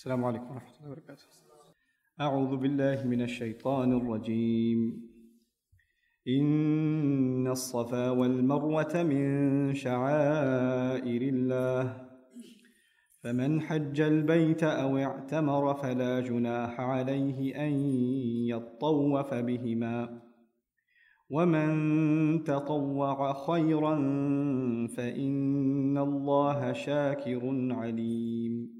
السلام عليكم ورحمة الله وبركاته. أعوذ بالله من الشيطان الرجيم. إن الصفا والمروة من شعائر الله. فمن حج البيت أو اعتمر فلا جناح عليه أن يطوف بهما. ومن تطوع خيرا فإن الله شاكر عليم.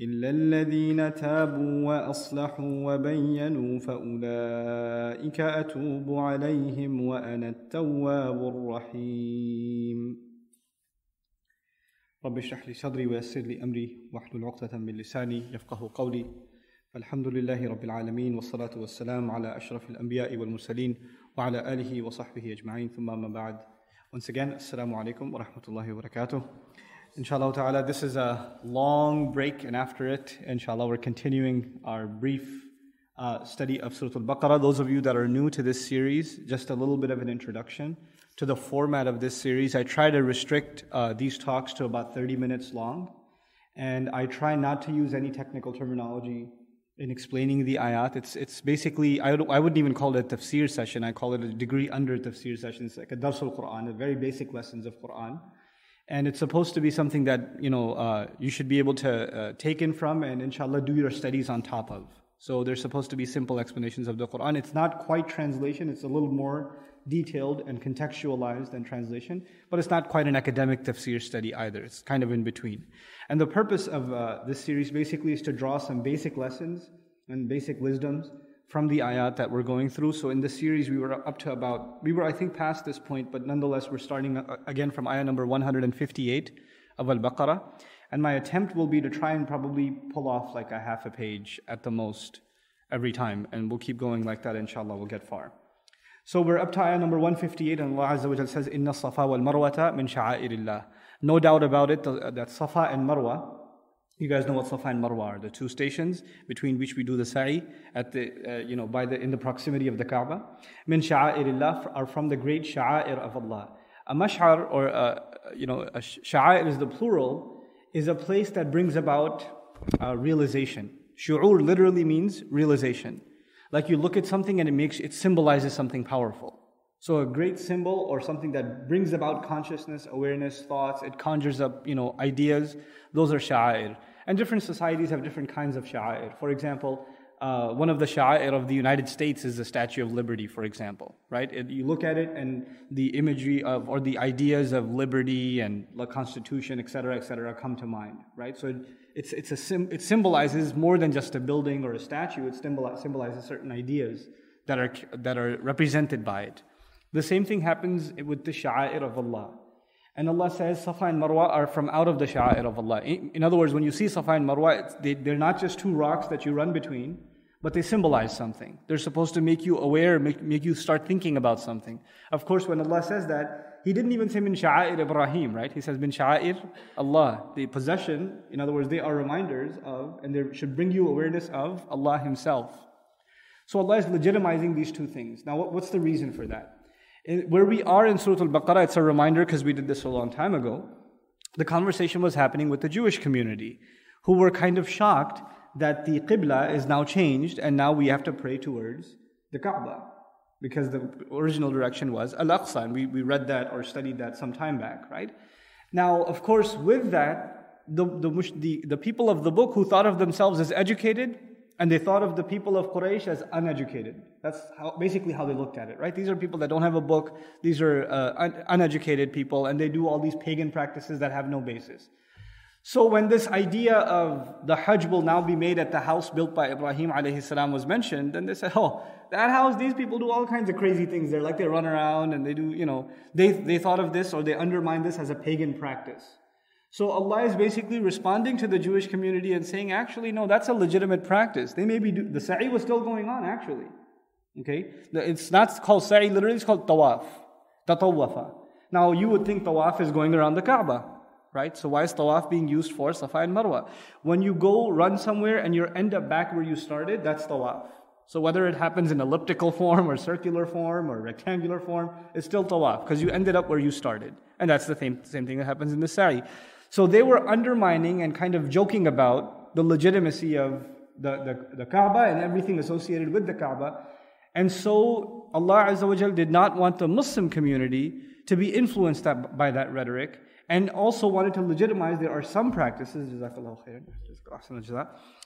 إلا الذين تابوا وأصلحوا وبينوا فأولئك أتوب عليهم وأنا التواب الرحيم. رب اشرح لي صدري ويسر لي أمري واحلل عقدة من لساني يفقه قولي. الحمد لله رب العالمين والصلاة والسلام على أشرف الأنبياء والمرسلين وعلى آله وصحبه أجمعين. ثم ما بعد. Once again, Assalamu alaikum wa rahmatullahi wa barakatuh. Inshallah ta'ala, this is a long break, and after it, inshallah, we're continuing our brief uh, study of Surah Al Baqarah. Those of you that are new to this series, just a little bit of an introduction to the format of this series. I try to restrict uh, these talks to about 30 minutes long, and I try not to use any technical terminology in explaining the ayat. It's, it's basically, I, I wouldn't even call it a tafsir session, I call it a degree under tafsir session. It's like a dars al Quran, very basic lessons of Quran. And it's supposed to be something that, you know, uh, you should be able to uh, take in from and inshallah do your studies on top of. So there's supposed to be simple explanations of the Quran. It's not quite translation, it's a little more detailed and contextualized than translation, but it's not quite an academic tafsir study either. It's kind of in between. And the purpose of uh, this series basically is to draw some basic lessons and basic wisdoms from the ayat that we're going through. So in this series, we were up to about, we were, I think, past this point, but nonetheless, we're starting uh, again from ayah number 158 of Al Baqarah. And my attempt will be to try and probably pull off like a half a page at the most every time. And we'll keep going like that, inshallah, we'll get far. So we're up to ayah number 158, and Allah Azza wa says, Inna Safa wal Marwata min sha'airillah. No doubt about it that Safa and Marwa, you guys know what Safa and Marwa are, the two stations between which we do the sa'i at the, uh, you know, by the, in the proximity of the Kaaba. Min sha'airillah are from the great sha'air of Allah. A mash'ar, or, uh, you know, a sha'air is the plural, is a place that brings about uh, realization. Shu'ur literally means realization. Like you look at something and it makes, it symbolizes something powerful. So a great symbol or something that brings about consciousness, awareness, thoughts, it conjures up, you know, ideas. Those are sha'air. And different societies have different kinds of sha'air. For example, uh, one of the sha'air of the United States is the Statue of Liberty, for example, right? It, you look at it and the imagery of, or the ideas of liberty and the Constitution, et cetera, et cetera, come to mind, right? So it, it's, it's a sim, it symbolizes more than just a building or a statue. It symbolizes certain ideas that are, that are represented by it. The same thing happens with the sha'air of Allah. And Allah says Safa and Marwa are from out of the sha'air of Allah. In other words, when you see Safa and Marwa, they, they're not just two rocks that you run between, but they symbolize something. They're supposed to make you aware, make, make you start thinking about something. Of course, when Allah says that, He didn't even say min sha'air Ibrahim, right? He says min sha'air Allah. The possession, in other words, they are reminders of, and they should bring you awareness of Allah Himself. So Allah is legitimizing these two things. Now, what's the reason for that? Where we are in Surah Al Baqarah, it's a reminder because we did this a long time ago. The conversation was happening with the Jewish community who were kind of shocked that the Qibla is now changed and now we have to pray towards the Kaaba because the original direction was Al Aqsa, and we, we read that or studied that some time back, right? Now, of course, with that, the, the, the, the people of the book who thought of themselves as educated and they thought of the people of Quraysh as uneducated. That's how, basically how they looked at it, right? These are people that don't have a book. These are uh, un- uneducated people, and they do all these pagan practices that have no basis. So when this idea of the Hajj will now be made at the house built by Ibrahim alayhi salam was mentioned, then they said, oh, that house, these people do all kinds of crazy things there. Like they run around and they do, you know, they, they thought of this or they undermined this as a pagan practice. So Allah is basically responding to the Jewish community and saying, actually, no, that's a legitimate practice. They may be, do- the sa'i was still going on, actually. Okay? It's not called sa'i, literally, it's called tawaf. Tatawafa. Now you would think tawaf is going around the Kaaba, right? So why is tawaf being used for Safa and Marwa? When you go run somewhere and you end up back where you started, that's tawaf. So whether it happens in elliptical form or circular form or rectangular form, it's still tawaf because you ended up where you started. And that's the same, same thing that happens in the sa'i. So they were undermining and kind of joking about the legitimacy of the, the, the Kaaba and everything associated with the Kaaba. And so Allah Azza wa did not want the Muslim community to be influenced by that rhetoric and also wanted to legitimize there are some practices,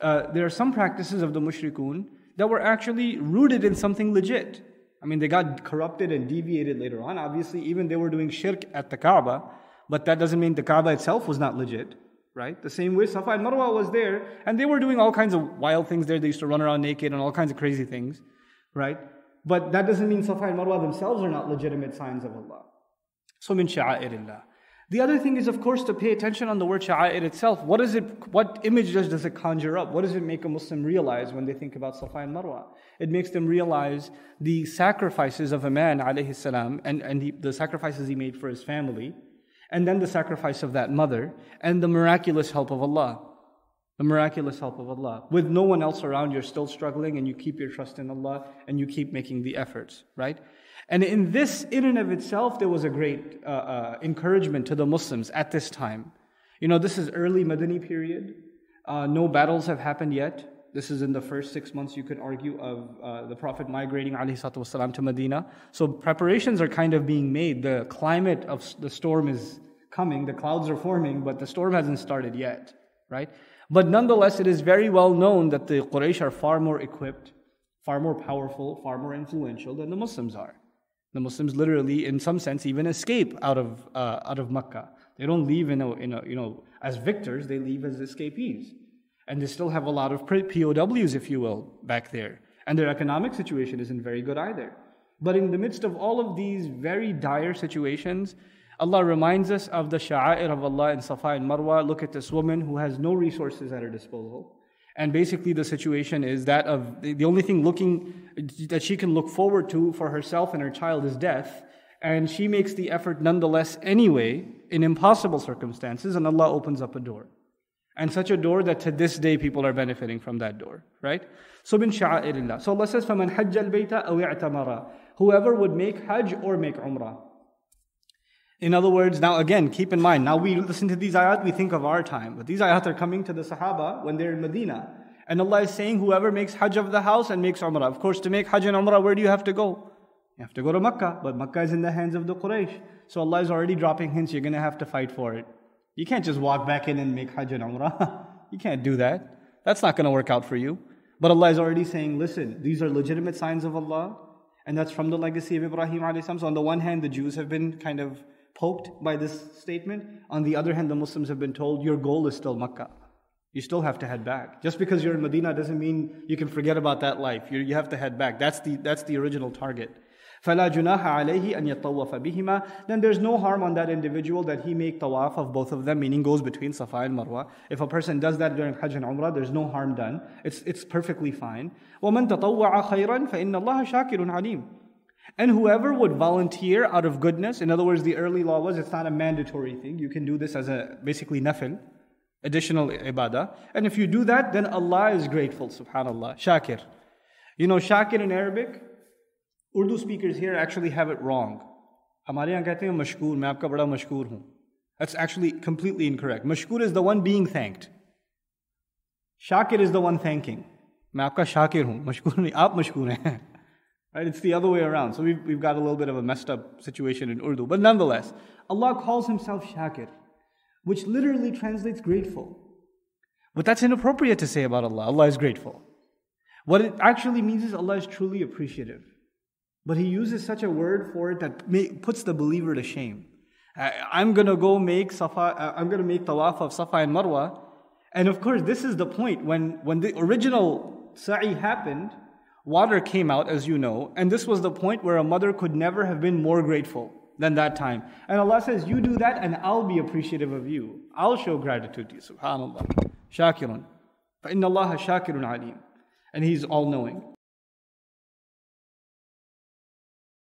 uh, there are some practices of the mushrikun that were actually rooted in something legit. I mean, they got corrupted and deviated later on. Obviously, even they were doing shirk at the Kaaba, but that doesn't mean the Kaaba itself was not legit, right? The same way Safa and Marwa was there, and they were doing all kinds of wild things there. They used to run around naked and all kinds of crazy things, right? But that doesn't mean Safa and Marwa themselves are not legitimate signs of Allah. So, min sha'airillah. The other thing is, of course, to pay attention on the word sha'air itself. What is it? What image does, does it conjure up? What does it make a Muslim realize when they think about Safa and Marwa? It makes them realize the sacrifices of a man, alayhi salam, and, and he, the sacrifices he made for his family, and then the sacrifice of that mother, and the miraculous help of Allah. The miraculous help of Allah. With no one else around, you're still struggling, and you keep your trust in Allah, and you keep making the efforts, right? And in this, in and of itself, there was a great uh, uh, encouragement to the Muslims at this time. You know, this is early Madani period. Uh, no battles have happened yet. This is in the first six months, you could argue, of uh, the Prophet migrating والسلام, to Medina. So preparations are kind of being made. The climate of the storm is coming, the clouds are forming, but the storm hasn't started yet, right? But nonetheless, it is very well known that the Quraysh are far more equipped, far more powerful, far more influential than the Muslims are. The Muslims literally, in some sense, even escape out of, uh, out of Makkah. They don't leave in a, in a, you know, as victors, they leave as escapees. And they still have a lot of POWs, if you will, back there. And their economic situation isn't very good either. But in the midst of all of these very dire situations, Allah reminds us of the sha'air of Allah in Safa and Marwa. Look at this woman who has no resources at her disposal. And basically, the situation is that of the only thing looking that she can look forward to for herself and her child is death. And she makes the effort nonetheless anyway in impossible circumstances, and Allah opens up a door. And such a door that to this day people are benefiting from that door, right? So min sha'airillah. So Allah says, فَمَنْ حَجَّ الْبَيْتَ أَوْ اعْتَمَرَ Whoever would make hajj or make umrah. In other words, now again, keep in mind, now we listen to these ayat, we think of our time. But these ayat are coming to the Sahaba when they're in Medina. And Allah is saying, whoever makes hajj of the house and makes umrah. Of course, to make hajj and umrah, where do you have to go? You have to go to Mecca, but Mecca is in the hands of the Quraysh. So Allah is already dropping hints, you're going to have to fight for it. You can't just walk back in and make Hajj and Umrah. you can't do that. That's not going to work out for you. But Allah is already saying, listen, these are legitimate signs of Allah. And that's from the legacy of Ibrahim alayhi So on the one hand, the Jews have been kind of poked by this statement. On the other hand, the Muslims have been told your goal is still Makkah. You still have to head back. Just because you're in Medina doesn't mean you can forget about that life. you you have to head back. That's the, that's the original target. فَلَا جُنَاحَ عَلَيْهِ أَن يَطَوَّفَ بِهِمَا Then there's no harm on that individual that he make tawaf of both of them, meaning goes between Safa and Marwa. If a person does that during Hajj and Umrah, there's no harm done. It's, it's perfectly fine. وَمَن تَطَوَّعَ خَيْرًا فَإِنَّ اللَّهَ شَاكِرٌ عَلِيمٌ and whoever would volunteer out of goodness, in other words, the early law was it's not a mandatory thing. You can do this as a basically nafil, additional ibadah. And if you do that, then Allah is grateful, subhanAllah. Shakir. You know, Shakir in Arabic, Urdu speakers here actually have it wrong. हमारे यहाँ कहते हैं मशकूर मैं आपका बड़ा मशकूर हूँ That's actually completely incorrect. Mashkur is the one being thanked. Shakir is the one thanking. मैं आपका शाकिर हूँ मशकूर नहीं आप मशकूर हैं Right? It's the other way around. So we've, we've got a little bit of a messed up situation in Urdu. But nonetheless, Allah calls Himself Shakir, which literally translates grateful. But that's inappropriate to say about Allah. Allah is grateful. What it actually means is Allah is truly appreciative. But He uses such a word for it that puts the believer to shame. I'm going to go make Safa, uh, I'm going to make tawaf of Safa and Marwa. And of course, this is the point. When, when the original sa'i happened, Water came out, as you know, and this was the point where a mother could never have been more grateful than that time. And Allah says, You do that, and I'll be appreciative of you. I'll show gratitude to you. Subhanallah. Shakirun. فَإِنَّ اللَّهَ شَاكِرٌ عَلِيمٌ. And He's all knowing.